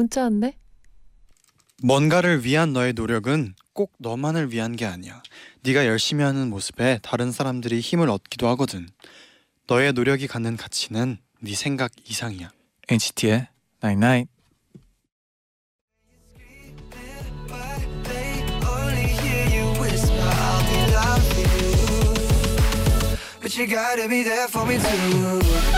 문자 왔네. 뭔가를 위한 너의 노력은 꼭 너만을 위한 게 아니야. 네가 열심히 하는 모습에 다른 사람들이 힘을 얻기도 하거든. 너의 노력이 갖는 가치는 네 생각 이상이야. NCT의 Night Night. You gotta be there for me too.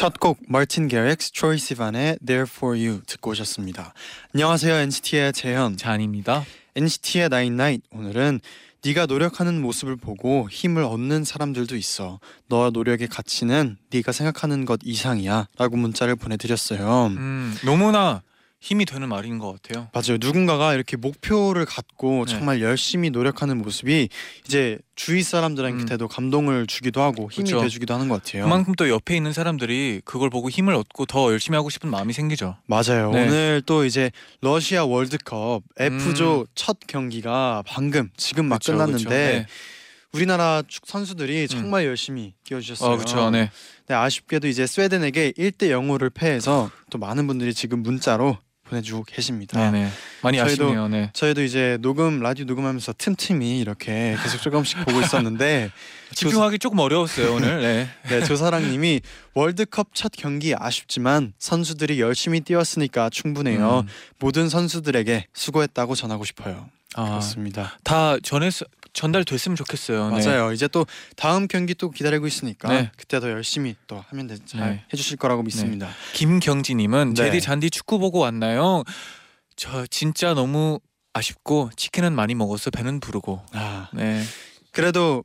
첫곡 마틴 게릭스 트로이 시반의 There For You 듣고 오셨습니다. 안녕하세요 NCT의 재현. 잔입니다. NCT의 Night 오늘은 네가 노력하는 모습을 보고 힘을 얻는 사람들도 있어. 너와 노력의 가치는 네가 생각하는 것 이상이야 라고 문자를 보내드렸어요. 음, 너무나 힘이 되는 말인 것 같아요. 맞아요. 누군가가 이렇게 목표를 갖고 네. 정말 열심히 노력하는 모습이 이제 주위 사람들한테도 감동을 주기도 하고 힘이 음. 그쵸. 돼주기도 하는 것 같아요. 그만큼 또 옆에 있는 사람들이 그걸 보고 힘을 얻고 더 열심히 하고 싶은 마음이 생기죠. 맞아요. 네. 오늘 또 이제 러시아 월드컵 F조 음. 첫 경기가 방금 지금 막 그쵸, 끝났는데 그쵸. 네. 우리나라 축 선수들이 정말 열심히 뛰어주셨어요. 어, 그렇죠. 네. 네, 아쉽게도 이제 스웨덴에게 1대 0으로 패해서 또 많은 분들이 지금 문자로 보내주고 계십니다. 네, 네. 많이 저희도- 아쉽네요. 네. 저희도 이제 녹음 라디오 녹음하면서 틈틈이 이렇게 계속 조금씩 보고 있었는데 집중하기 조금 어려웠어요 오늘. 네. 네, 조사랑님이 월드컵 첫 경기 아쉽지만 선수들이 열심히 뛰었으니까 충분해요. 음. 모든 선수들에게 수고했다고 전하고 싶어요. 아, 그렇습니다. 다 전해 전달됐으면 좋겠어요. 네. 맞아요. 이제 또 다음 경기 또 기다리고 있으니까 네. 그때 더 열심히 또 하면 되, 잘 네. 해주실 거라고 믿습니다. 김경진님은 네. 제디 잔디 축구 보고 왔나요? 저 진짜 너무 아쉽고 치킨은 많이 먹어서 배는 부르고. 아 네. 그래도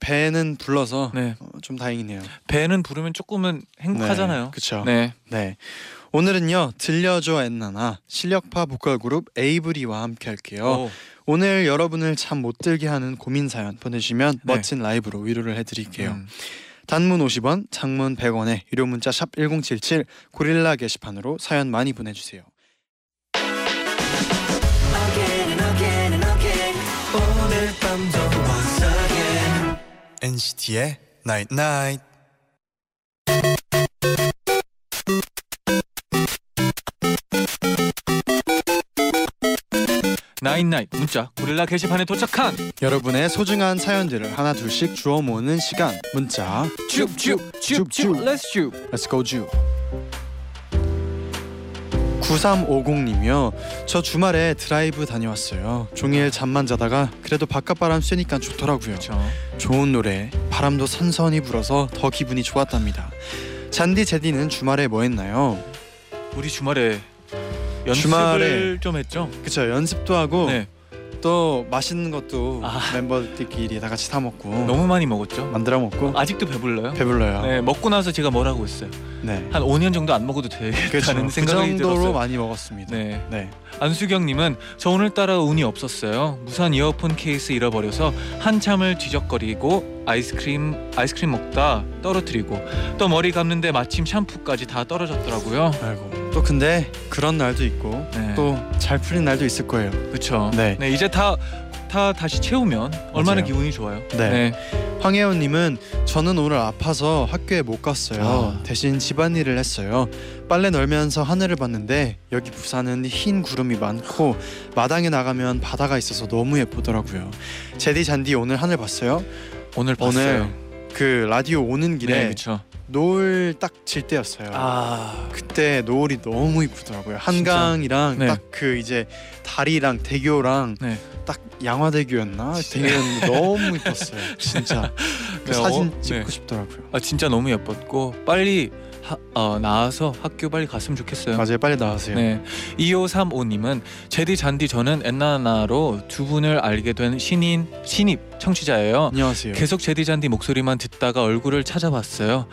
배는 불러서 네. 어, 좀 다행이네요. 배는 부르면 조금은 행복하잖아요. 그렇죠. 네. 네. 오늘은요 들려줘 엔나나 실력파 보컬 그룹 에이브리와 함께 할게요. 오, 오늘 여러분을 잠못 들게 하는 고민 사연 보내주시면 네. 멋진 라이브로 위로를 해드릴게요. 음. 단문 50원, 장문 100원에 유료 문자 샵 #1077 고릴라 게시판으로 사연 많이 보내주세요. NCT의 Night Night. 나인나잇 문자. 고릴라 게시판에 도착한. 여러분의 소중한 사연들을 하나 둘씩 주워 모으는 시간. 문자. 줍줍줍줍 Let's 줍 Let's go 줍 9350님이요 저 주말에 드라이브 다녀왔어요 종일 잠만 자다가 그래도 바깥바람 쐬니까 좋더라고요 그렇죠. 좋은 노래 바람도 선선히 불어서 더 기분이 좋았답니다 잔디 제디는 주말에 뭐 했나요? 우리 주말에 연습을 주말에- 좀 했죠. 그쵸 연습도 하고 네. 또 맛있는 것도 아. 멤버들끼리 다 같이 사 먹고 너무 많이 먹었죠. 만들어 먹고 아직도 배불러요. 배불러요 네, 먹고 나서 제가 뭐라고 했어요. 네. 한 5년 정도 안 먹어도 되겠다는 그렇죠. 그 생각이 정도로 들었어요. 많이 먹었습니다. 네. 네. 안수경님은 저 오늘따라 운이 없었어요. 무선 이어폰 케이스 잃어버려서 한참을 뒤적거리고 아이스크림 아이스크림 먹다 떨어뜨리고 또 머리 감는데 마침 샴푸까지 다 떨어졌더라고요. 아이고. 또 근데 그런 날도 있고 네. 또 잘 풀린 날도 있을 거예요. 그렇죠. 네. 네. 이제 다 다 다시 채우면 얼마나 맞아요. 기분이 좋아요. 네. 황혜원님은 저는 오늘 아파서 학교에 못 갔어요. 아. 대신 집안일을 했어요. 빨래 널면서 하늘을 봤는데 여기 부산은 흰 구름이 많고 마당에 나가면 바다가 있어서 너무 예쁘더라고요. 제디 잔디 오늘 하늘 봤어요? 오늘 봤어요. 오늘 그 라디오 오는 길에 네, 그렇죠. 노을 딱 질 때였어요. 아, 그때 노을이 너무 이쁘더라고요. 한강이랑 네. 딱 그 이제 다리랑 대교랑 네. 딱 양화대교였나? 대교였는데 너무 이뻤어요. 진짜 그 네, 사진 어, 찍고 네. 싶더라고요. 아 진짜 너무 예뻤고 빨리 하, 어, 나와서 학교 빨리 갔으면 좋겠어요. 맞아요. 빨리 나와세요. 네. 2535님은 제디 잔디 저는 엔나나로 두 분을 알게 된 신인 신입 청취자예요. 안녕하세요. 계속 제디 잔디 목소리만 듣다가 얼굴을 찾아봤어요.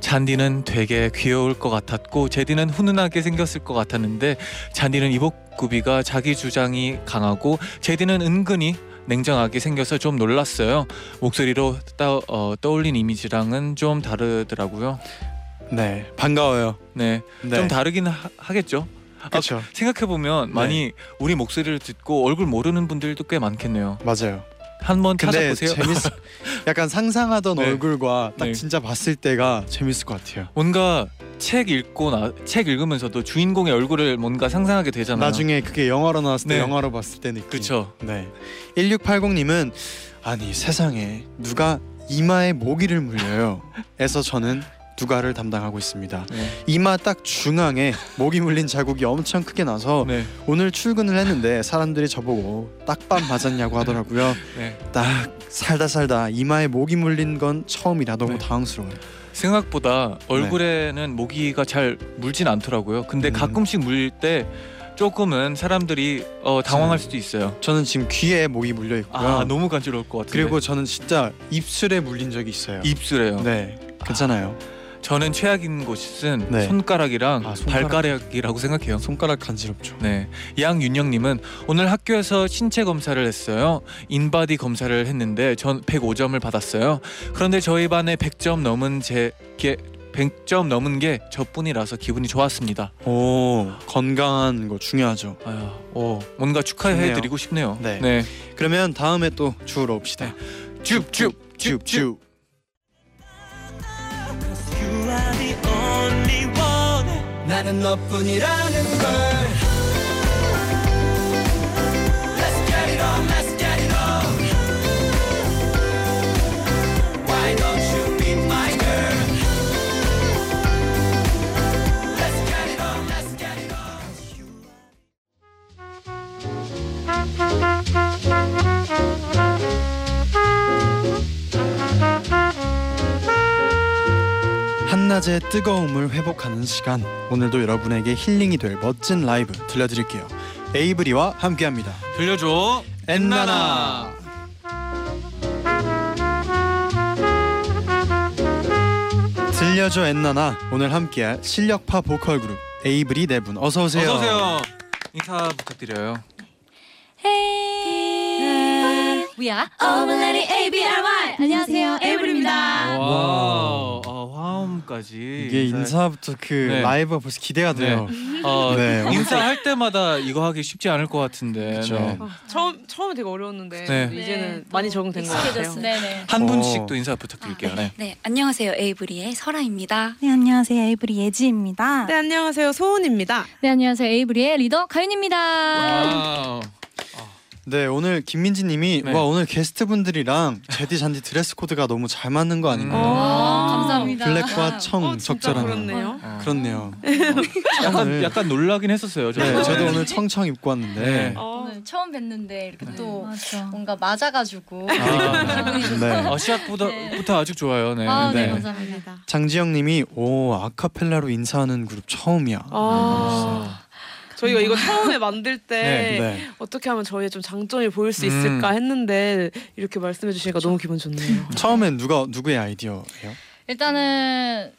잔디는 되게 귀여울 것 같았고 제디는 훈훈하게 생겼을 것 같았는데 잔디는 이목구비가 자기 주장이 강하고 제디는 은근히 냉정하게 생겨서 좀 놀랐어요. 목소리로 따, 어, 떠올린 이미지랑은 좀 다르더라고요. 네, 반가워요. 네, 네. 좀 다르긴 하, 하겠죠. 그렇죠. 생각해 보면 네. 많이 우리 목소리를 듣고 얼굴 모르는 분들도 꽤 많겠네요. 맞아요. 한번 찾아보세요. 재밌어. 약간 상상하던 네. 얼굴과 딱 네. 진짜 봤을 때가 재밌을 것 같아요. 뭔가 책 읽고 나 책 읽으면서도 주인공의 얼굴을 뭔가 상상하게 되잖아요. 나중에 그게 영화로 나왔을 때 네. 영화로 봤을 때 느낌. 그렇죠. 네. 1680님은 아니 세상에 누가 이마에 모기를 물려요. 에서 저는 누가를 담당하고 있습니다. 네. 이마 딱 중앙에 모기 물린 자국이 엄청 크게 나서 네. 오늘 출근을 했는데 사람들이 저보고 딱밤 맞았냐고 하더라고요. 네. 딱 살다 살다 이마에 모기 물린 건 처음이라 너무 네. 당황스러워요. 생각보다 얼굴에는 모기가 잘 물진 않더라고요. 근데 음. 가끔씩 물릴 때 조금은 사람들이 어, 당황할 수도 있어요. 저는 지금 귀에 모기 물려 있고요. 아 너무 간지러울 것 같은데. 그리고 저는 진짜 입술에 물린 적이 있어요. 입술에요. 네, 괜찮아요. 저는 최악인 곳은 네. 손가락이랑 아, 손가락. 발가락이라고 생각해요. 손가락 간지럽죠. 네, 양윤영님은 오늘 학교에서 신체 검사를 했어요. 인바디 검사를 했는데 전 105점을 받았어요. 그런데 저희 반에 100점 넘은 제게 100점 넘은 게 저뿐이라서 기분이 좋았습니다. 오, 건강한 거 중요하죠. 아유, 오, 뭔가 축하해드리고 싶네요. 네. 네, 그러면 다음에 또 주우러 옵시다. 줍줍 줍줍. 나는 너뿐이라는 걸 한낮의 뜨거움을 회복하는 시간. 오늘도 여러분에게 힐링이 될 멋진 라이브 들려드릴게요. 에이브리와 함께합니다. 들려줘 엔나나. 들려줘 엔나나 오늘 함께할 실력파 보컬 그룹 에이브리 네 분 어서 오세요. 어서 오세요. 인사 부탁드려요. Hey, we are All Be Ready ABRY. 안녕하세요, 에이브리입니다. 와, 아, 화음까지 이게 인사부터 그 네. 라이브가 벌써 기대가 돼요. 어, 네. 인사할 때마다 이거 하기 쉽지 않을 것 같은데. 그쵸. 네. 처음 처음에 되게 어려웠는데 네. 이제는 네. 많이 적응된 것 같아요. 익숙해졌어요. 네네. 한 어. 분씩 또 인사 부탁드릴게요. 네. 네, 안녕하세요. 에이브리의 설아입니다. 네, 안녕하세요. 에이브리 예지입니다. 네 안녕하세요 소은입니다. 네, 안녕하세요, 에이브리의 리더 가윤입니다. Wow. 네 오늘 김민지님이 네. 와 오늘 게스트 분들이랑 제디 잔디 드레스 코드가 너무 잘 맞는 거 아닌가요? 음. 아, 감사합니다. 블랙과 청 어, 진짜 적절하네요. 그렇네요. 어. 그렇네요. 약간 오늘- 약간 놀라긴 했었어요. 저도. 네, 저도 오늘 청청 입고 왔는데 네. 어, 오늘 처음 뵀는데 이렇게 또 맞아. 뭔가 맞아가지고 아, 네. 아, 시작보다부터 아주 좋아요. 네. 아, 네, 네. 감사합니다. 장지영님이 오 아카펠라로 인사하는 그룹 처음이야. 아, 저희가 이거 처음에 만들 때 네, 네. 어떻게 하면 저희의 좀 장점이 보일 수 음. 있을까 했는데 이렇게 말씀해 주시니까 너무 기분 좋네요. 처음엔 누가 누구의 아이디어예요? 일단은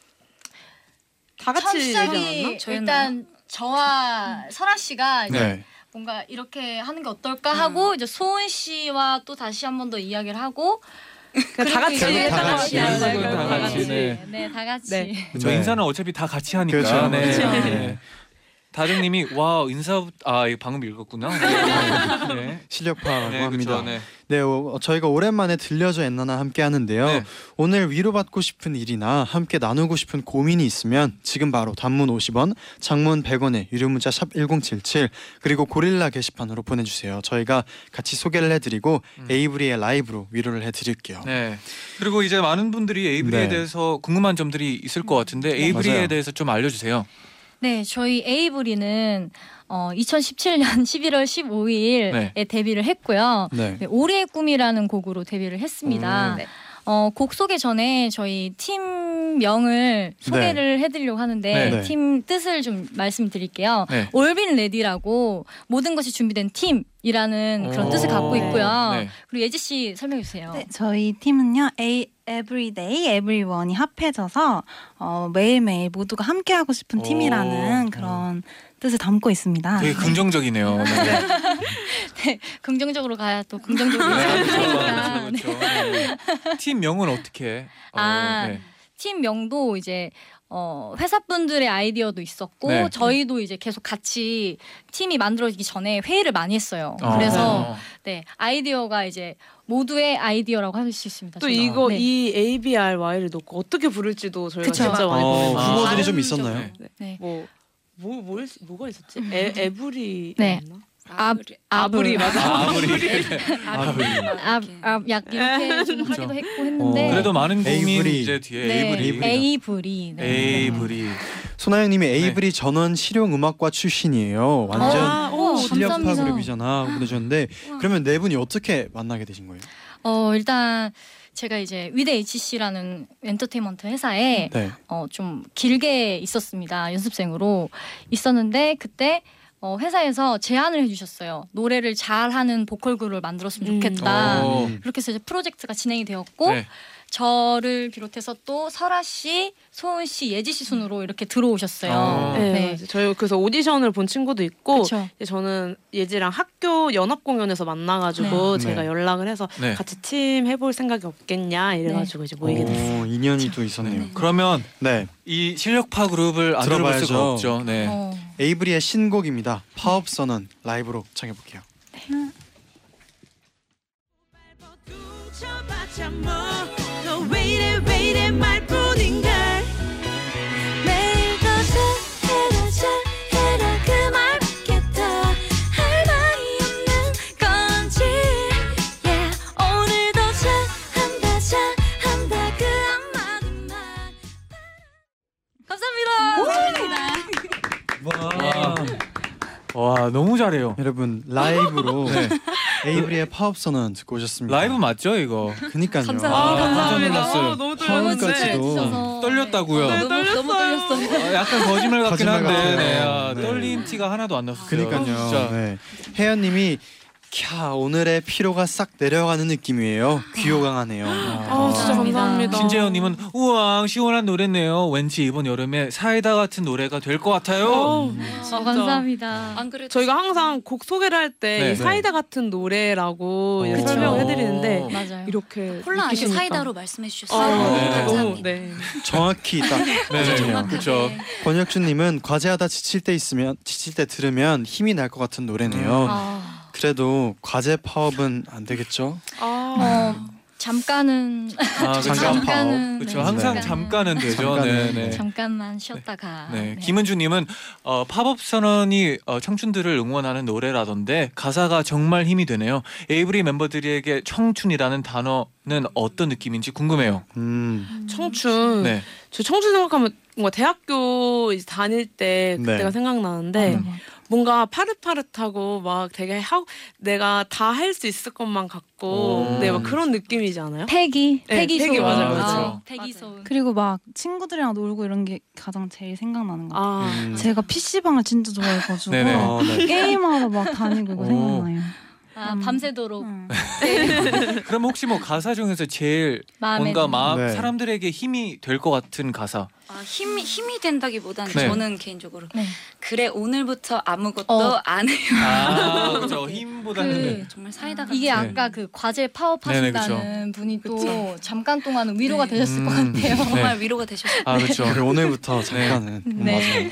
다첫 같이 시작이? 일단 저와 설아 씨가 이제 네. 뭔가 이렇게 하는 게 어떨까 하고 이제 소은 씨와 또 다시 한 번 더 이야기를 하고 그냥 다 같이 다 같이. 하는 거예요. 결국은 다다 같이, 같이. 네. 네, 다 같이. 네. 저 네. 인사는 어차피 다 같이 하니까. 그렇죠. 네. 그렇죠. 네. 다정님이 와 인사 아 이거 방금 읽었구나. 네. 네. 실력파라고 네, 합니다. 그쵸, 네. 네, 어, 저희가 오랜만에 들려줘 엔나나 함께 하는데요. 네. 오늘 위로받고 싶은 일이나 함께 나누고 싶은 고민이 있으면 지금 바로 단문 50원, 장문 100원에 유료 문자 샵 #1077 그리고 고릴라 게시판으로 보내주세요. 저희가 같이 소개를 해드리고 음. 에이브리의 라이브로 위로를 해드릴게요. 네. 그리에 이제 많은 분들이 에이브리에 네. 대해서 궁금한 점들이 있을 것 같은데 에이브리에 맞아요. 대해서 좀 알려주세요. 네, 저희 에이브리는 어, 2017년 11월 15일에 네. 데뷔를 했고요. 네. 네, 올해의 꿈이라는 곡으로 데뷔를 했습니다. 음. 네. 어, 곡 소개 전에 저희 팀명을 소개를 해드리려고 하는데 네. 네. 팀 뜻을 좀 말씀드릴게요. 네. All Be Ready라고 모든 것이 준비된 팀 이라는 그런 오. 뜻을 갖고 있고요. 네. 그리고 예지 씨 설명해 주세요. 네, 저희 팀은요. A Everyday, Everyone이 합해져서 어, 매일매일 모두가 함께하고 싶은 오. 팀이라는 그런 뜻을 담고 있습니다. 되게 긍정적이네요. 네. 긍정적으로 가야 또 긍정적으로 네, 살 그렇죠. 그렇죠, 그렇죠. 네. 팀 명은 어떻게? 어, 아, 네. 팀 명도 이제 어, 회사분들의 아이디어도 있었고 네. 저희도 이제 계속 같이 팀이 만들어지기 전에 회의를 많이 했어요. 어. 그래서 네 아이디어가 이제 모두의 아이디어라고 할 수 있습니다. 또 저희가. 이거 네. 이 ABRY를 놓고 어떻게 부를지도 저희가 그쵸. 진짜 많이 어, 고민해요. 후보들이 아. 좀 있었나요? 네. 네. 뭐, 뭐, 뭐, 뭐가 있었지? 에, 에브리. 네. 아, 아브리, 맞아. 아, 아무리 아약 이렇게 좀 그렇죠. 하기도 했고 했는데 그래도 많은 에이브리. 이제 뒤에 네, 에이브리. 에이브리 네. 에이브리. 소나영님이 에이브리 전원 실용 음악과 출신이에요. 완전 아, 오, 실력파 감사합니다. 그룹이잖아 보내주셨는데 그러면 네 분이 어떻게 만나게 되신 거예요? 어 일단 제가 이제 위대 HC라는 엔터테인먼트 회사에 네. 어, 좀 길게 있었습니다. 연습생으로 있었는데 그때 어, 회사에서 제안을 해주셨어요. 노래를 잘하는 보컬 그룹을 만들었으면 음. 좋겠다. 오. 그렇게 해서 이제 프로젝트가 진행이 되었고 네. 저를 비롯해서 또 설아 씨, 소은 씨, 예지 씨 순으로 이렇게 들어오셨어요. 어. 네, 네. 저희 그래서 오디션을 본 친구도 있고. 이제 저는 예지랑 학교 연합 공연에서 만나가지고 네. 제가 네. 연락을 해서 네. 같이 팀 해볼 생각이 없겠냐 이래가지고 이제 모이게 됐어요. 오, 인연이 또 있었네요. 그러면 네, 이 실력파 그룹을 안 들어볼 수가. 없죠. 네. 어. 에이브리의 신곡입니다. 파업 선언 라이브로 청해 볼게요. 훔쳐봤자 뭐너 왜 이래 왜 이래 말뿐인걸 매일 더 잘해라 잘해라 그 말밖에 더 할 말이 없는 건지 yeah. 오늘도 잘한다 잘한다 그 한마디만 감사합니다. 와, 와 너무 잘해요. 여러분 라이브로 네. 에이브리의 파업 선언 듣고 오셨습니다. 라이브 맞죠 이거? 그니까요. 감사합니다. 아, 아, 감사합니다. 어, 너무. 떨렸는데. 떨렸다고요. 어, 너무, 너무 떨렸어요. 어, 약간 거짓말 같긴 거짓말 한데. 네, 아, 네. 떨린 티가 하나도 안 났어요. 그니까요. 네. 혜연님이 캬 오늘의 피로가 싹 내려가는 느낌이에요. 귀요강하네요. 아 진짜 감사합니다. 신재현님은 우왕 시원한 노래네요. 왠지 이번 여름에 사이다 같은 노래가 될 것 같아요. 어, 어, 진짜. 감사합니다. 안 그래도 저희가 항상 곡 소개를 할 때 네. 사이다 같은 노래라고 어. 설명해드리는데 맞아요. 이렇게 콜라 아니고 느끼시니까. 사이다로 말씀해 어, 주셨어요. 네. 너무 감사합니다. 네. 정확히 딱 네. 그렇죠. 권혁준님은 과제하다 지칠 때 있으면 지칠 때 들으면 힘이 날 것 같은 노래네요. 아, 그래도 과제 파업은 안 되겠죠? 아, 어, 잠깐은 아. 잠깐 잠깐은 그렇죠. 네, 항상 잠깐은. 잠깐은 되죠. 잠깐은. 네, 네. 잠깐만 쉬었다가 네, 김은주님은 어, 파업 선언이 어, 청춘들을 응원하는 노래라던데 가사가 정말 힘이 되네요. 에이브리 멤버들에게 청춘이라는 단어는 어떤 느낌인지 궁금해요. 음, 청춘. 네, 저 청춘 생각하면 뭔가 대학교 이제 다닐 때 네. 그때가 생각나는데 음. 뭔가 파릇파릇하고 막 되게 하고 내가 다 할 수 있을 것만 같고 오. 네, 막 그런 느낌이지 않아요? 패기, 네, 패기 패기 소음. 맞아요, 맞아요. 아, 패기 맞아요. 소음. 그리고 막 친구들이랑 놀고 이런 게 가장 제일 생각나는 것 같아요. 아, 음. 제가 PC방을 진짜 좋아해가지고 네네. 어, 네. 게임하러 막 다니고 이거 오. 생각나요. 아, 음. 밤새도록 음. 그럼 혹시 뭐 가사 중에서 제일 마음에 뭔가 드는. 막 네. 사람들에게 힘이 될 것 같은 가사. 아, 힘이 힘이 된다기보다는 네. 저는 개인적으로 네. 그래 오늘부터 아무것도 어. 안 해요. 아, 그렇죠. 힘보다는 그- 네. 정말 사이다 같은 이게 네. 아까 그 과제 파업하신다는 네네, 분이 또 잠깐 동안은 위로가 네. 되셨을 것 음. 같아요. 정말 위로가 되셨어요. 아, 그렇죠. 그래, 오늘부터 잠깐은 음, 네. 맞아요.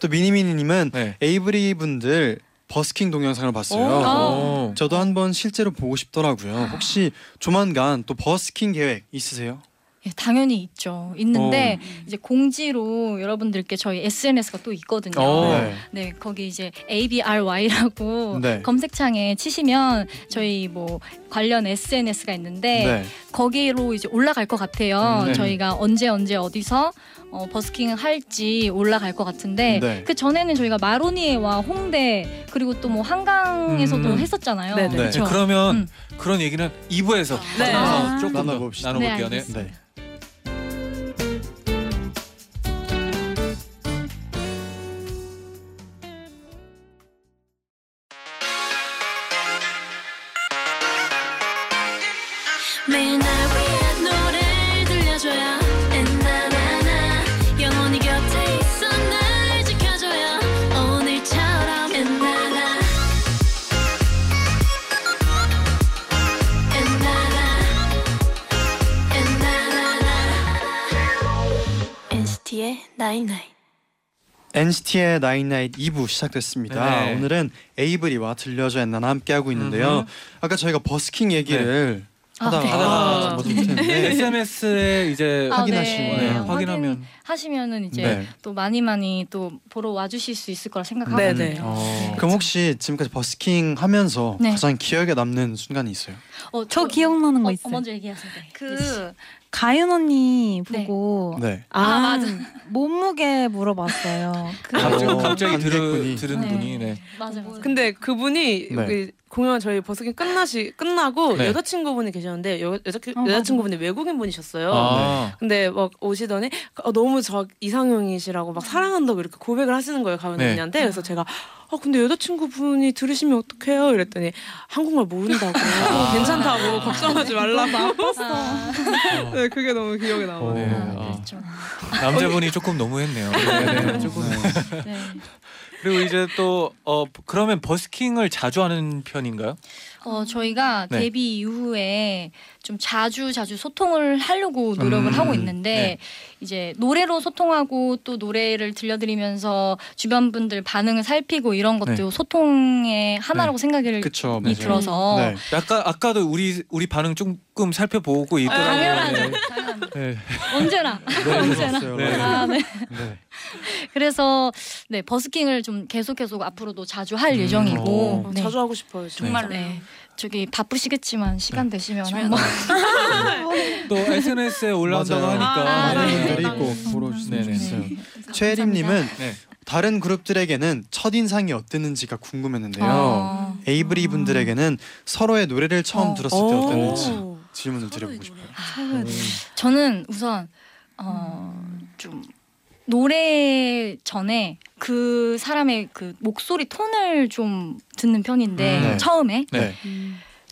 또 미니미니님은 네. 에이브리 분들 버스킹 동영상을 봤어요. 오. 저도 한번 실제로 보고 싶더라고요. 혹시 조만간 또 버스킹 계획 있으세요? 예, 당연히 있죠. 있는데 이제 공지로 여러분들께 저희 SNS가 또 있거든요. 오. 네. 네, 거기 이제 ABRY라고 네. 검색창에 치시면 저희 뭐 관련 SNS가 있는데 네. 거기로 이제 올라갈 것 같아요. 네. 저희가 언제 언제 어디서 어, 버스킹 할지 올라갈 것 같은데 네. 그 전에는 저희가 마로니에와 홍대 그리고 또 뭐 한강에서도 음. 했었잖아요. 네네. 네, 그쵸? 그러면 음. 그런 얘기는 2부에서 네. 아. 조금 더 나눠봅시다. 나눠볼게요. 네, 네. 알겠습니다. 네. Night Night NCT의 나인나잇 2부 시작됐습니다. 네. 오늘은 에이브리와 들려줘 엔나나 함께하고 있는데요. 음흠. 아까 저희가 버스킹 얘기를 아, 하다가 네. 하다가 못 못했는데 SNS에 이제 아, 확인하시고, 네. 네. 확인하면 하시면은 이제 네. 또 많이 많이 또 보러 와주실 수 있을 거라 생각하거든요. 네네. 어. 그럼 혹시 지금까지 버스킹 하면서 네. 가장 기억에 남는 순간이 있어요? 어, 저 기억나는 거 어, 있어요. 먼저 얘기하세요. 네. 그 가윤 언니 네. 보고 네. 아, 맞아. 몸무게 물어봤어요. 그 갑자기, 어, 갑자기 들은. 들은 네. 분이 네. 맞아 맞아. 근데 그분이 네. 여기 공연 저희 버스킹 끝나시 끝나고 네. 여자친구분이 계셨는데 여, 여자 어, 여자친구분이 외국인 분이셨어요. 아. 근데 막 오시더니 어, 너무 저 이상형이시라고 막 사랑한다고 이렇게 고백을 하시는 거예요 가은 네. 언니한테 그래서 제가 아 근데 여자친구분이 들으시면 어떡해요 이랬더니 한국말 모른다고 아. 괜찮다고 걱정하지 말라고 아, 네 그게 너무 기억에 남아요 네. 아, 아. 남자분이 조금 너무했네요. 네, 네, 조금. 네. 그리고 이제 또 어, 그러면 버스킹을 자주 하는 편인가요? 어, 저희가 네. 데뷔 이후에 좀 자주 자주 소통을 하려고 노력을 음, 하고 있는데 네. 이제 노래로 소통하고 또 노래를 들려드리면서 주변 분들 반응을 살피고 이런 것도 네. 소통의 하나라고 생각이 그쵸. 맞아요. 들어서 네. 아까 아까도 우리 우리 반응 조금 살펴보고 있더라고요. 당연하죠. 네. 당연하죠. 네. 언제나 네, 언제나. 네. 아, 네. 네. 그래서 네 버스킹을 좀 계속 계속 앞으로도 자주 할 음, 예정이고 어, 네. 자주 하고 싶어요. 정말로 네. 저기 바쁘시겠지만 시간 되시면 한번 또 SNS에 올라온다고 맞아요. 하니까 아, 많은 네. 분들이 네. 꼭 보러. 좋겠어요. 최혜림님은 네. 다른 그룹들에게는 첫 인상이 어땠는지가 궁금했는데요. 어. 에이브리 분들에게는 서로의 노래를 처음 어. 들었을 때 오. 어땠는지 질문을 드려보고 싶어요. 저는 우선 어, 좀 노래 전에 그 사람의 그 목소리 톤을 좀 듣는 편인데 음, 네. 처음에 네,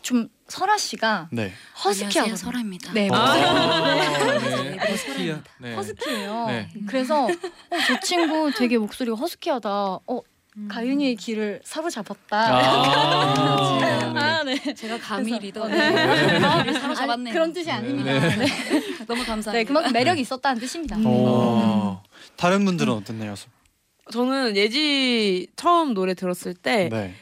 좀 설아 씨가 네. 허스키하고 설아입니다. 네, 어, 네. 네. 허스키야. 네. 허스키예요. 네. 그래서 어, 저 친구 되게 목소리가 허스키하다. 어 가윤이의 길을 사로잡았다. 아, 네. 아, 네. 제가 감히 리더 네. 를 아니, 사로잡았네요. 그런 뜻이 아닙니다. 네. 네. 너무 감사합니다. 네, 그만큼 매력이 있었다는 뜻입니다. 어, 다른 분들은 어땠나요? 저는 예지 처음 노래 들었을 때 네.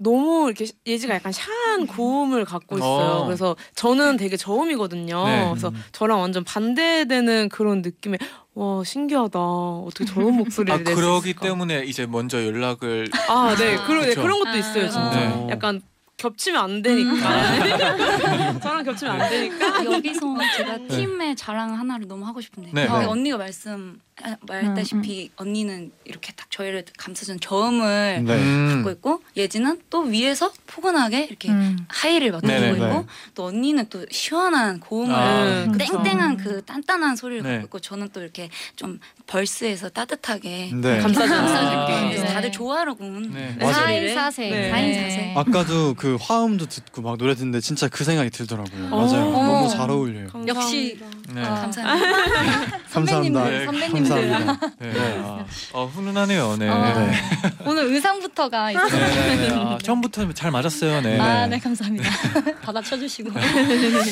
너무 이렇게 예지가 약간 샤한 고음을 갖고 있어요. 어. 그래서 저는 되게 저음이거든요. 네. 그래서 저랑 완전 반대되는 그런 느낌에 와 신기하다. 어떻게 저런 목소리를 아 낼수 그러기 있을까? 때문에 이제 먼저 연락을 아, 네. 그런 네, 그쵸. 그런 것도 아, 있어요, 진짜. 네. 약간 겹치면 안 되니까. 저랑 겹치면 안 되니까. 여기서 제가 팀의 자랑 하나를 너무 하고 싶은데 네. 어, 네. 언니가 말씀 아, 말했다시피 언니는 이렇게 딱 저희를 감싸준 저음을 네. 음. 갖고 있고 예지는 또 위에서 포근하게 이렇게 음. 하이를 맡아주고 네네. 있고 네. 또 언니는 또 시원한 고음을 아, 그. 땡땡한 그 단단한 소리를 네. 갖고 있고 저는 또 이렇게 좀 벌스에서 따뜻하게 네. 감싸주는 느낌. 그래서 네. 다들 좋아하고 네. 내 사인 사세. 네. 사인 사세. 아까도 그 화음도 듣고 막 노래 듣는데 진짜 그 생각이 들더라고요. 어. 맞아요. 어. 너무 잘 어울려요. 역시 감사합니다. 네. 아, 감사합니다. 감사합니다. 네, 선배님들. 감사합니다. 네. 네. 아, 어, 훈훈하네요. 네. 어, 네. 오늘 의상부터가 있어요. 네, 네. 아, 처음부터 잘 맞았어요. 네. 아, 네, 감사합니다. 받아쳐주시고.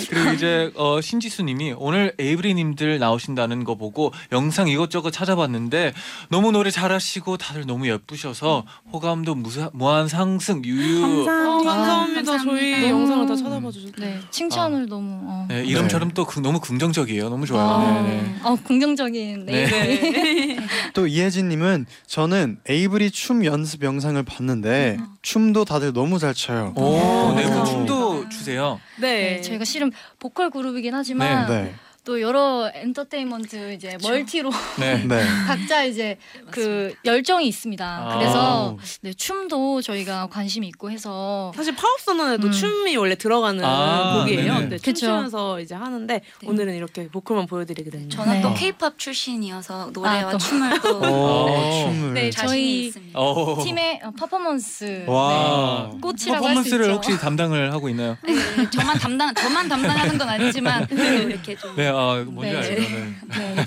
그리고 이제 어, 신지수님이 오늘 에이브리님들 나오신다는 거 보고 영상 이것저것 찾아봤는데 너무 노래 잘하시고 다들 너무 예쁘셔서 호감도 무사, 무한 상승 유유. 어, 감사합니다. 감사합니다. 저희 감사합니다. 영상을 다 찾아봐 주셔서. 네, 칭찬을 너무. 어. 네, 이름처럼 또 그- 너무 긍정적이에요. 너무 좋아요. 아, 네, 네. 어, 긍정적인 네. 네. 또 이혜진님은 저는 에이브리 춤 연습 영상을 봤는데 춤도 다들 너무 잘 춰요. 오, 네, 그 오. 춤도 주세요. 네. 네, 저희가 실은 보컬 그룹이긴 하지만 네. 또 여러 엔터테인먼트 이제 멀티로 네. 네. 각자 이제 그 열정이 있습니다. 아. 그래서 네, 춤도 저희가 관심이 있고 해서 사실 파업 선언에도 음. 춤이 원래 들어가는 아, 곡이에요. 네네. 근데 그쵸. 춤추면서 이제 하는데 오늘은 이렇게 보컬만 보여드리게 됐네요. 저는 네. 또 케이팝 출신이어서 노래와 아, 또. 춤을 또 오, 춤을. 네, 저희 있습니다. 어. 팀의 어, 퍼포먼스 와. 네, 꽃이라고 할수 퍼포먼스를 있죠. 혹시 담당을 하고 있나요? 네, 네, 저만 담당 저만 담당하는 건 아니지만 또 이렇게 좀 네, 아 뭔지 네. 알죠. 네.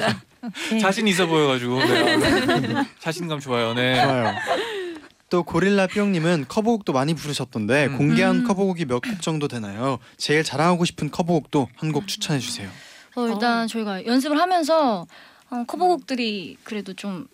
네. 자신 있어 보여가지고 네. 아, 자신감 좋아요. 네. 좋아요. 또 고릴라 뿅님은 커버곡도 많이 부르셨던데 음. 공개한 음. 커버곡이 몇 곡 정도 되나요? 제일 자랑하고 싶은 커버곡도 한 곡 추천해 주세요. 어, 일단 저희가 연습을 하면서 어, 커버곡들이 그래도 좀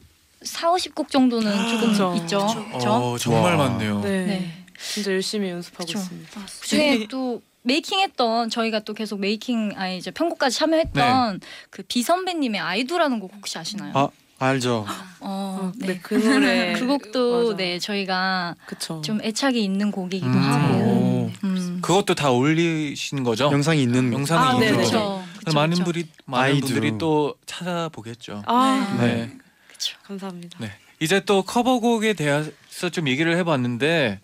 4, 50곡 정도는 조금 그쵸. 있죠. 그렇죠? 어, 정말 와. 많네요. 네. 네. 진짜 열심히 연습하고 그쵸. 있습니다. 그중에 또 메이킹했던 저희가 또 계속 메이킹 아니 이제 편곡까지 참여했던 그 비 선배님의 아이돌라는 곡 혹시 아시나요? 아 알죠. 어, 어, 네. 네, 그 노래 그 곡도 맞아. 네 저희가 그쵸. 좀 애착이 있는 곡이기도 음. 하고. 오. 음. 그것도 다 올리신 거죠? 영상이 있는 영상이 아, 있는 네네. 거죠. 그렇죠. 그래서 많은 그쵸. 분들이 많은 아이도. 분들이 또 찾아보겠죠. 아, 네. 네. 그쵸. 감사합니다. 네. 이제 또 커버곡에 대해서 좀 얘기를 해봤는데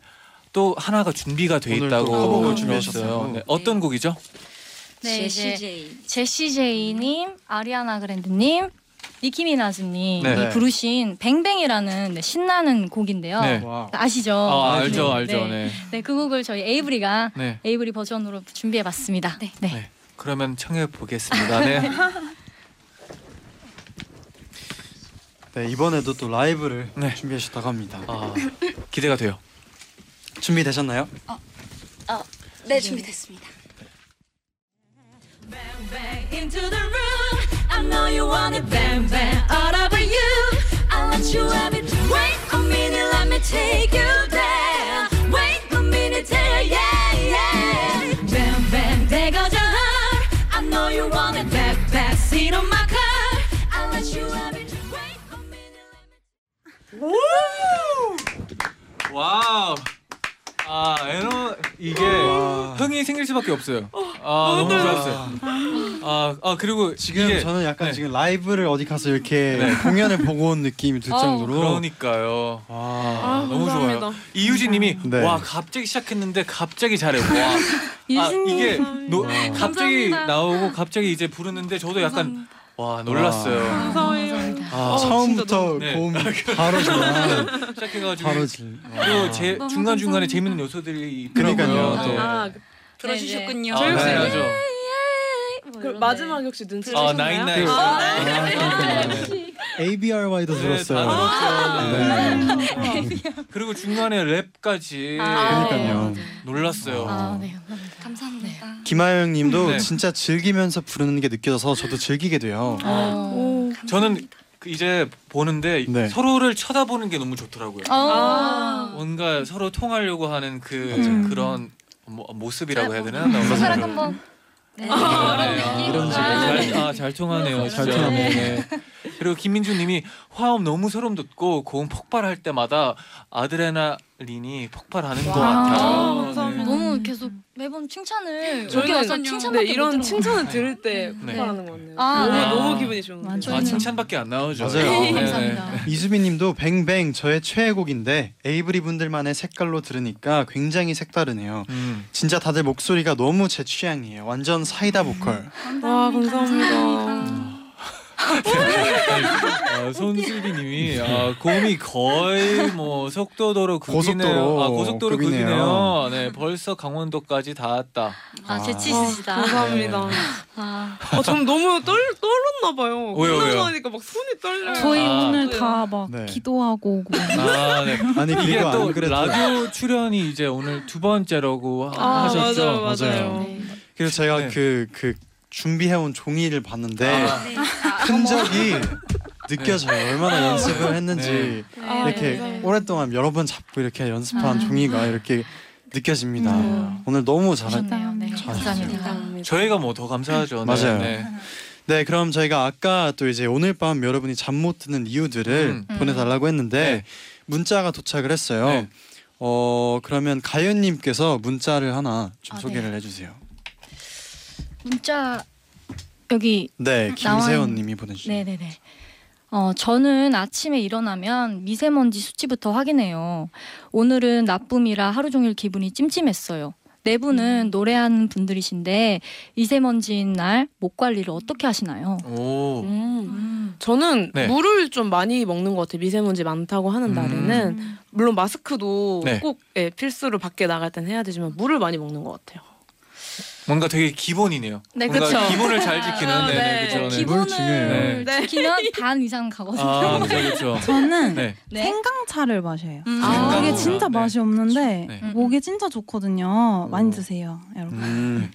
또 하나가 준비가 돼 오늘 있다고 커버곡을 들었어요. 준비하셨어요. 네. 어떤 곡이죠? 네, 이제 제시제이 제시 제이님, 아리아나 그랜드님, 니키미나즈님이 네. 부르신 뱅뱅이라는 네, 신나는 곡인데요. 네. 와. 아시죠? 아, 알죠. 알죠, 알죠. 네. 네. 네, 그 곡을 저희 에이브리가 네. 에이브리 버전으로 준비해봤습니다. 네. 네. 네. 그러면 청해 보겠습니다. 네. 네 이번에도 또 라이브를 네. 준비하셨다고 합니다. 아, 기대가 돼요. 준비되셨나요? 네 준비됐습니다. into the room. I know you want it, bang bang, all over you. I let you have it. Wait a minute, let me take you there. Wait a minute, there, yeah, yeah. Bang bang, there goes your heart. I know you want it, back back seat on my car. I let you have it. Wait a minute, let me. Wow. 아, 에너 이게 와. 흥이 생길 수밖에 없어요. 아, 너무 좋았어요. 아, 아 그리고 지금 이게- 저는 약간 네. 지금 라이브를 어디 가서 이렇게 네. 공연을 보고 온 느낌이 들 어, 정도로 그러니까요. 와. 아, 너무 감사합니다. 좋아요. 이유진님이 네. 와 갑자기 시작했는데 갑자기 잘해. 와. 아, 이게 노, 와. 갑자기 감사합니다. 나오고 갑자기 이제 부르는데 저도 약간 와 놀랐어요. 감사해요. 아, 처음부터 네. 고음 바로 좋아. 시작해가지고 바로 질. 그리고 제 너무 중간 중간에 감사합니다. 재밌는 요소들이. 그러니까요, 또. 네. 아, 들어주셨군요. 아, 네, 네. 뭐 그. 마지막 혹시 눈치 아, 채셨나요? 나인 나인. 아, 아, 네. 그렇군요. 네. ABRY도 네, 들었어요. 네. 네. 그리고 중간에 랩까지 아, 그러니까요. 놀랐어요. 아, 네. 감사합니다. 감사합니다. 김하영님도 네. 진짜 즐기면서 부르는 게 느껴져서 저도 즐기게 돼요. 어. 저는 그 이제 보는데 네. 서로를 쳐다보는 게 너무 좋더라고요. 아. 뭔가 서로 통하려고 하는 그 맞아요. 그런 모, 모습이라고 해야 되나? 그 사람 한번 네. 아, 이런 잘, 식으로. 아, 잘 통하네요. 잘 진짜. 통하네요. 네. 그리고 김민주님이 화음 너무 소름 돋고 고음 폭발할 때마다 아드레날 린이 폭발하는 것 와, 같아요. 감사합니다. 네. 너무 계속 매번 칭찬을 여기 저희는 와서 네, 칭찬밖에 이런 칭찬을 들을 때 네. 폭발하는 것 같네요. 아, 너무, 네. 너무 기분이 좋은데. 맞아요. 아, 저희는- 칭찬밖에 안 나오죠. 맞아요. 네, 네. 감사합니다. 이수빈님도 뱅뱅 저의 최애곡인데 에이브리 분들만의 색깔로 들으니까 굉장히 색다르네요. 음. 진짜 다들 목소리가 너무 제 취향이에요. 완전 사이다 보컬. 와 감사합니다. 아, 손슬기님이 아, 고음이 거의 뭐 속도도로 급이네요. 고속도로 아, 고속도로 급이네요. 급이네요. 네, 벌써 강원도까지 닿았다. 아, 재치 아, 있으시다. 감사합니다. 아, 아, 전 너무 떨 떨렸나 봐요. 왜요, 왜요? 하니까 막 손이 떨려요. 저희 아, 오늘 네. 다 막 네. 기도하고 오고 아, 네. 아니 이게 그리고 또안 그래도 라디오 출연이 이제 오늘 두 번째라고 하- 아, 하셨죠. 맞아요, 맞아요. 맞아요. 네. 그리고 제가 네. 그 그 준비해온 종이를 봤는데 아, 네. 흔적이 느껴져요. 얼마나 연습을 했는지 아, 이렇게 네. 오랫동안 여러 번 잡고 이렇게 연습한 아. 종이가 이렇게 느껴집니다. 음. 오늘 너무 잘. 좋네요. 네. 감사합니다. 저희가 뭐 더 감사하죠. 네, 맞아요. 네. 네, 그럼 저희가 아까 또 이제 오늘 밤 여러분이 잠 못 드는 이유들을 음. 보내달라고 했는데 네. 문자가 도착을 했어요. 네. 어 그러면 가연님께서 문자를 하나 좀 아, 소개를 네. 해주세요. 문자 여기 네, 나와 김세원님이 보내주신. 네네네. 어, 저는 아침에 일어나면 미세먼지 수치부터 확인해요. 오늘은 나쁨이라 하루 종일 기분이 찜찜했어요. 네 분은 노래하는 분들이신데 미세먼지인 날 목 관리를 어떻게 하시나요? 오. 음. 저는 네. 물을 좀 많이 먹는 것 같아요. 미세먼지 많다고 하는 음. 날에는 물론 마스크도 네. 꼭 예, 필수로 밖에 나갈 땐 해야 되지만 물을 많이 먹는 것 같아요. 뭔가 되게 기본이네요. 네, 뭔가 그쵸. 기본을 잘 지키는 아, 네, 네. 네, 그죠. 네. 기본- 중요해요. 네. 지키면 반 이상 가거든요. 아, 그죠. 저는 네. 네. 생강차를 마셔요. 음. 아. 이게 진짜 네. 맛이 없는데 네. 목에 진짜 좋거든요. 많이 오. 드세요, 여러분. 음,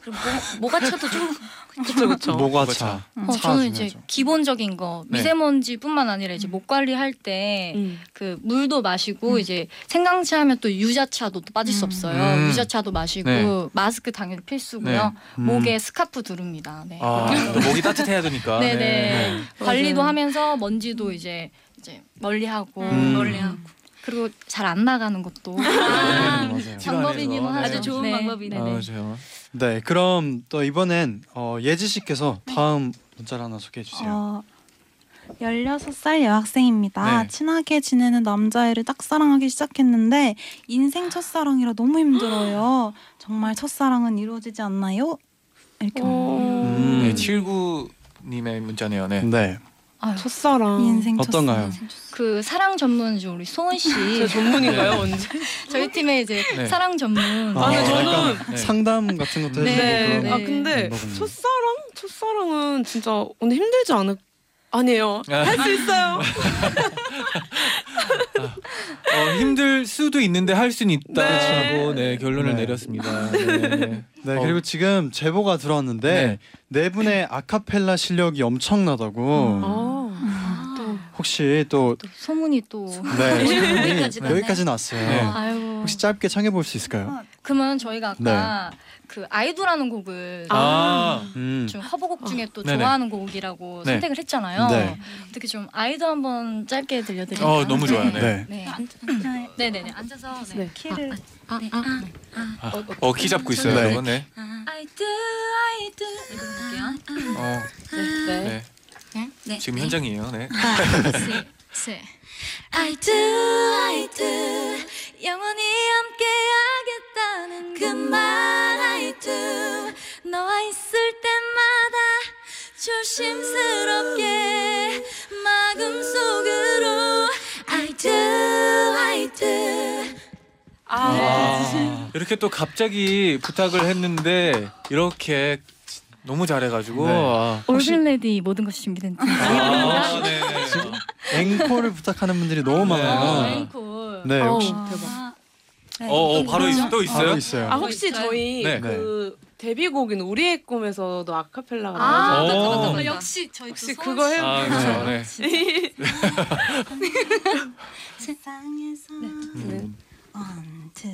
그리고 뭐, 뭐가 쳐도 좀 그렇죠, 그렇죠. 모과차. 어, 차 저는 이제 중요하죠. 기본적인 거 네. 미세먼지뿐만 아니라 이제 목 관리할 때 음. 그 물도 마시고 이제 생강차 하면 또 유자차도 또 빠질 수 음. 없어요. 음. 유자차도 마시고 네. 마스크 당연히 필수고요. 음. 목에 스카프 두릅니다. 네. 아, 또 목이 따뜻해야 되니까. 네네. 네. 관리도 맞아요. 하면서 먼지도 이제 이제 멀리하고 음. 멀리하고. 그리고 잘 안 나가는 것도 네, 맞아요. 방법이기는. 하죠. 아주 좋은 네. 방법이네. 아, 맞아요. 네, 그럼 또 이번엔 어, 예지 씨께서 다음 문자를 하나 소개해 주세요. 어, 16살 여학생입니다. 네. 친하게 지내는 남자애를 짝사랑하기 시작했는데 인생 첫사랑이라 너무 힘들어요. 정말 첫사랑은 이루어지지 않나요? 이렇게 어. 음. 네, 79님의 문자네요. 네. 네, 아, 첫사랑. 인생 어떤가요? 첫사랑. 그 사랑 전문지 우리 소은 씨 제 전문인가요, 언제? 저희 팀에 이제 네. 사랑 전문 아, 근데 저는- 약간 네. 상담 같은 것도 네, 해주고 그런 아 근데. 첫사랑? 첫사랑은 진짜 근데 힘들지 않을 아니에요. 할 수 있어요. 어, 힘들 수도 있는데 할 수는 있다고 네, 네. 결론을 네. 내렸습니다. 네, 네. 네, 어. 그리고 지금 제보가 들어왔는데 네, 분의 아카펠라 실력이 엄청나다고. 아, 또 혹시 또 소문이 또 네, 여기까지 소문이 여기까지 났어요. 네. 아유 혹시 짧게 청해 볼 수 있을까요? 그러면 저희가 아까 그 아이돌하는 곡을 아, 음. 좀 커버곡 중에 또 네네. 좋아하는 곡이라고 네. 선택을 했잖아요. 네. 어떻게 좀 아이돌 한번 짧게 들려드릴까요? 어, 너무 좋아요. 네. 네. 네. 안- 네네네 앉아서 네. 네. 키를 아, 아, 어, 키 잡고 있어요, 네. 여러분. 네. I do. 이거 볼게요. 어, 네. 네. 네. 지금 현장이에요. 네. 세. I do, I do. 영원히 함께 하겠다는 그 말 I do. 너와 있을 때마다 조심스럽게 마음 속으로 I do, I do. 아, 이렇게 또 갑자기 부탁을 했는데 이렇게 너무 잘해가지고 네. 아, 올빌레디 모든 것이 준비된 팀. 아, 네. 앵콜을 부탁하는 분들이 너무 어, 많아요. 앵콜. 네, 어, 혹시 대박. 네, 어, 어, 바로 있, 또 바로 있어요? 있어요. 아 혹시 있어요? 저희 네. 그 데뷔곡인 우리의 꿈에서도 아카펠라가 아, 나와서 맞다, 맞다, 맞다, 맞다. 역시 저희 혹시 그거 해 아, 그렇죠. 네. 세상에서 음. one, two,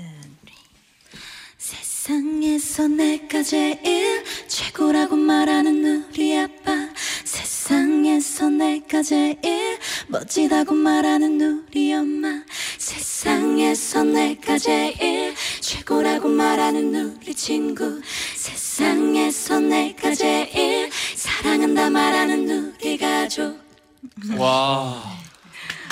세상에서 내가 제일 최고라고 말하는 우리 아빠. 세상에서 내가 제일 멋지다고 말하는 우리 엄마. 세상에서 내가 제일 최고라고 말하는 우리 친구. 세상에서 내가 제일 사랑한다 말하는 우리 가족. 와.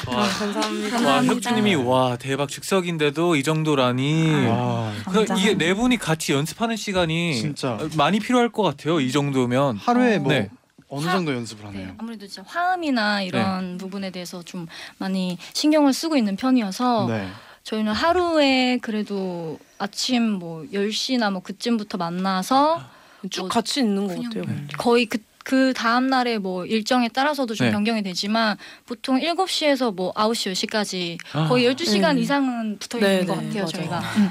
와, 감사합니다. 와 혁주님이 와 대박 즉석인데도 이 정도라니. 와, 그 이게 네 분이 같이 연습하는 시간이 진짜. 많이 필요할 것 같아요. 이 정도면. 하루에 뭐 네. 어느 정도 연습을 네, 하나요? 아무래도 진짜 화음이나 이런 부분에 대해서 좀 많이 신경을 쓰고 있는 편이어서 네. 저희는 하루에 그래도 아침 뭐 10시나 뭐 그쯤부터 만나서 쭉 뭐 같이 있는 것 그냥- 같아요. 네. 거의 그, 그 다음 날에 뭐 일정에 따라서도 좀 네. 변경이 되지만 보통 7시에서 뭐 9시 10시까지 아. 거의 12시간 음. 이상은 붙어 있는 네, 것 네, 같아요, 맞아요. 저희가. 음.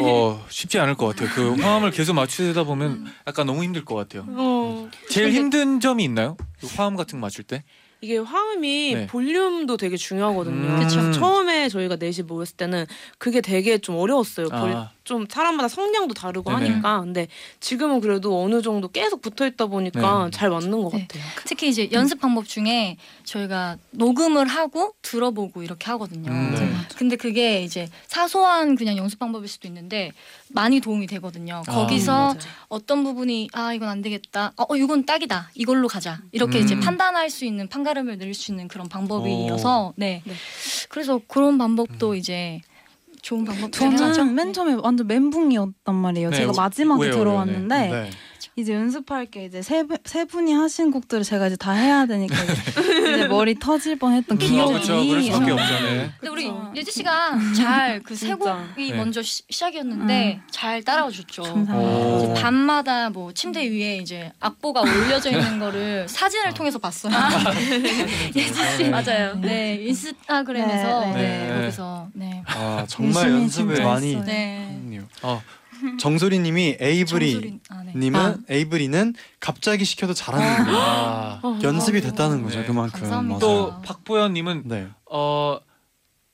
어 쉽지 않을 것 같아요. 그 화음을 계속 맞추다 보면 약간 너무 힘들 것 같아요. 어. 제일 근데- 힘든 점이 있나요? 그 화음 같은 거 맞출 때? 이게 화음이 네. 볼륨도 되게 중요하거든요. 음. 처음에 저희가 넷이 모였을 때는 그게 되게 좀 어려웠어요. 볼- 아. 좀 사람마다 성량도 다르고 네네. 하니까. 근데 지금은 그래도 어느 정도 계속 붙어 있다 보니까 네. 잘 맞는 것 네. 같아요. 특히 이제 연습 방법 중에 저희가 녹음을 하고 들어보고 이렇게 하거든요. 음, 네. 근데 그게 이제 사소한 그냥 연습 방법일 수도 있는데 많이 도움이 되거든요. 아. 거기서 맞아요. 어떤 부분이 아 이건 안 되겠다. 어 어, 이건 딱이다. 이걸로 가자. 이렇게 음. 이제 판단할 수 있는 판가름을 내릴 수 있는 그런 방법이어서 네. 네. 그래서 그런 방법도 이제 좋은 방법. 저는 맨 처음에 완전 멘붕이었단 말이에요. 네, 제가 왜- 마지막에 왜요, 왜요? 들어왔는데 네. 이제 연습할 게 이제 세, 분- 세 분이 하신 곡들을 제가 이제 다 해야 되니까 이제, 이제 머리 터질 뻔했던 음, 기억이 그렇죠. 그럴 수밖에 어, 없죠. 네. 근데 우리. 예지 씨가 잘 그 세. 곡이 네. 먼저 시, 시작이었는데 잘 따라와 줬죠. 밤마다 뭐 침대 위에 이제 악보가 올려져 있는 거를 사진을 통해서 봤어요. 예지 씨 네. 맞아요. 네 인스타그램에서 네, 네, 네. 거기서 네. 아 정말 연습을 많이 했어요. 네. 어, 정소리님이 에이브리 정수린- 아, 네. 님은 아. 에이브리는 갑자기 시켜도 잘하는 거예요. 아. 어, 연습이 어. 됐다는 거죠. 네. 그만큼. 감사합니다. 또 맞아요. 박보현님은 네. 어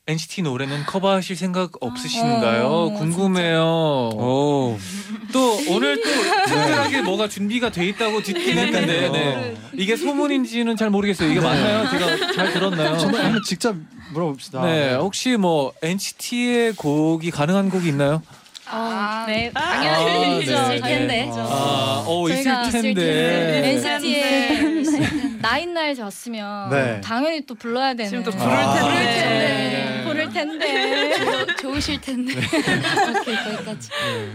NCT 노래는 커버하실 생각 없으신가요? 어, 궁금해요. 오. 또 오늘 또 특별하게 뭐가 준비가 돼 있다고 듣긴 했는데 네. 이게 소문인지는 잘 모르겠어요. 이게 맞나요? 제가 잘 들었나요? 한번 직접 물어봅시다. 네, 혹시 뭐 NCT의 곡이 가능한 곡이 있나요? 아, 네 아, 당연히 네, 있을 네. 텐데. 아, 어 저희가 있을 텐데. 텐데. 텐데. NCT의 나인나잇 왔으면 네. 당연히 또 불러야 되는. 지금 또 부를 아, 텐데. 부를 텐데. 네. 부를 텐데. 좋으실 텐데. 오케이 거기까지.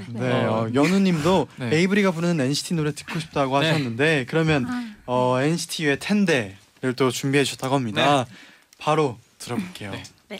네, 어. 어, 연우님도 네. 에이브리가 부르는 NCT 노래 듣고 싶다고 네. 하셨는데 그러면 어, NCT의 텐데를 또 준비해 주셨다고 합니다. 바로 들어볼게요. 네. 데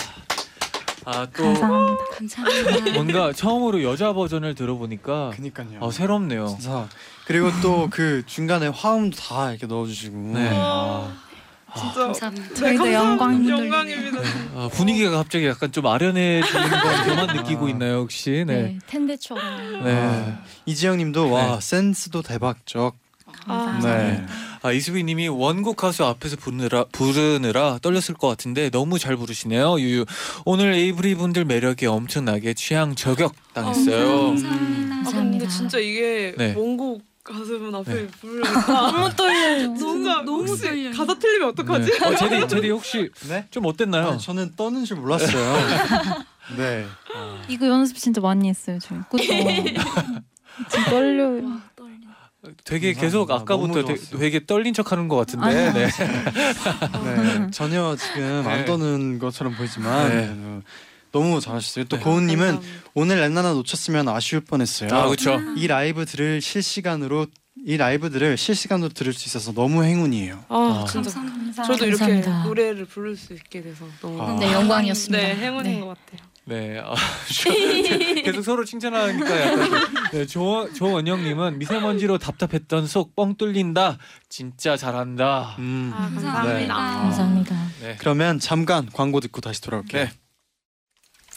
아, 또 감사합니다. 감사합니다. 뭔가 처음으로 여자 버전을 들어보니까 그니까요. 어, 새롭네요. 진짜 그리고 또 그 중간에 화음도 다 이렇게 넣어주시고. 네. 아, 진짜 감사합니다. 저희도 영광입니다. 영광입니다. 아, 분위기가 갑자기 약간 좀 아련해지는 건 저만 느끼고 있나요 혹시? 네. 네. 텐데처럼. 네. 아, 이지영님도 와 네. 센스도 대박적. 아, 네. 아 이수빈 님이 원곡 가수 앞에서 부르느라 부르느라 떨렸을 것 같은데 너무 잘 부르시네요. 유유 오늘 에이브리 분들 매력에 엄청나게 취향 저격 당했어요. 감사합니다. 아 근데 진짜 이게 네. 원곡 가수분 앞에 네. 부르니까 너무 떨려요. 진짜 너무 혹시 떨려요. 가사 틀리면 어떡하지? 네. 어, 제디 제디 혹시 네? 좀 어땠나요? 아, 저는 떠는 줄 몰랐어요. 네. 이거 연습 진짜 많이 했어요, 저희. 그죠? 지금 떨려요. 되게 감사합니다. 계속 아까부터 너무 되, 좋았어요. 되게 떨린 척하는 것 같은데. 아니요. 네. 네. 전혀 지금 안 네. 떠는 것처럼 보이지만 네. 어, 너무 잘하셨어요. 또 네. 고은님은. 오늘 렌나나 놓쳤으면 아쉬울 뻔했어요. 아 그렇죠. 이 라이브 들을 실시간으로 이 라이브들을 실시간으로 들을 수 있어서 너무 행운이에요. 아, 아. 진짜 감사합니다. 저도 이렇게 감사합니다. 노래를 부를 수 있게 돼서 너무 아. 네 영광이었습니다. 네 행운인 네. 것 같아요. 네. 아, 계속 서로 칭찬하니까 약간 좀- 네, 조 조원영님은 미세먼지로 답답했던 속 뻥 뚫린다. 진짜 잘한다. 음. 아, 감사합니다. 네. 감사합니다. 네. 그러면 잠깐 광고 듣고 다시 돌아올게요. 네.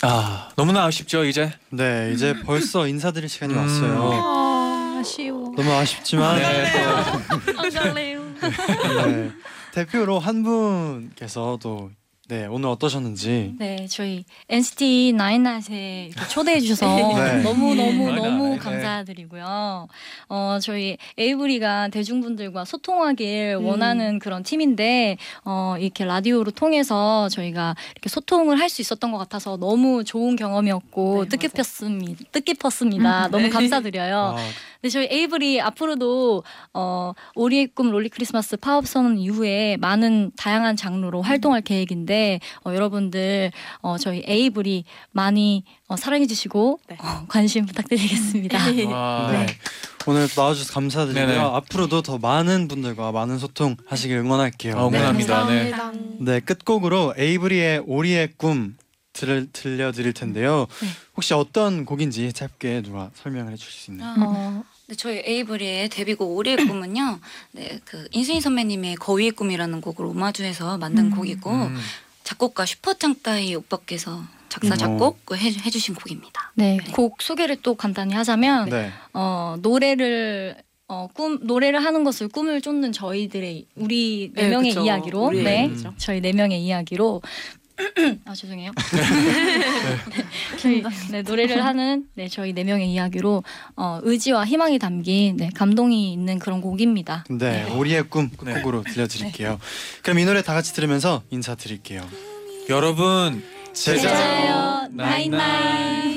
아 너무나 아쉽죠 이제. 네, 이제 벌써 인사드릴 시간이 음. 왔어요. 아, 아쉬워. 너무 아쉽지만 네. 네. 대표로 한 분께서도 네 오늘 어떠셨는지 네, 저희 NCT 이렇게 초대해 주셔서 네. 너무 너무. 너무 네. 감사드리고요. 어, 저희 에이브리가 대중분들과 소통하길 음. 원하는 그런 팀인데 어, 이렇게 라디오로 통해서 저희가 이렇게 소통을 할 수 있었던 것 같아서 너무 좋은 경험이었고 네, 뜻깊었습니다. 뜻깊었습니다. 너무 감사드려요. 아, 네, 저희 에이블이 앞으로도 어, 오리의 꿈 롤리 크리스마스 파업선 이후에 많은 다양한 장르로 활동할 계획인데 어, 여러분들 어, 저희 에이블이 많이 어, 사랑해 주시고 네. 어, 관심 부탁드리겠습니다. 와. 네. 오늘 나와주셔서 감사드리고요. 네네. 앞으로도 더 많은 분들과 많은 소통 하시길 응원할게요. 아, 응원합니다. 네. 감사합니다. 네, 끝곡으로 에이브리의 오리의 꿈 들, 들려드릴 텐데요. 네. 혹시 어떤 곡인지 짧게 누가 설명을 해주실 수 있나요? 어, 네, 저희 에이브리의 데뷔곡 우리의 꿈은요. 네, 그 인순이 선배님의 거위의 꿈이라는 곡을 오마주해서 만든 음. 곡이고 음. 작곡가 슈퍼창따이 오빠께서 작사 음. 작곡 해, 해주신 곡입니다. 네, 네. 곡 소개를 또 간단히 하자면 네. 어, 노래를 어, 꿈 노래를 하는 것을 꿈을 쫓는 저희들의 우리 네, 네, 명의 그쵸. 이야기로 우리의 네, 얘기죠. 저희 네 명의 이야기로 아 죄송해요. 저희 네, 노래를 하는 네, 저희 네 명의 이야기로 어, 의지와 희망이 담긴 네, 감동이 있는 그런 곡입니다. 네, 우리의 꿈 끝곡으로 들려드릴게요. 그럼 이 노래 다 같이 들으면서 인사드릴게요. 여러분 제자요 나잇나잇.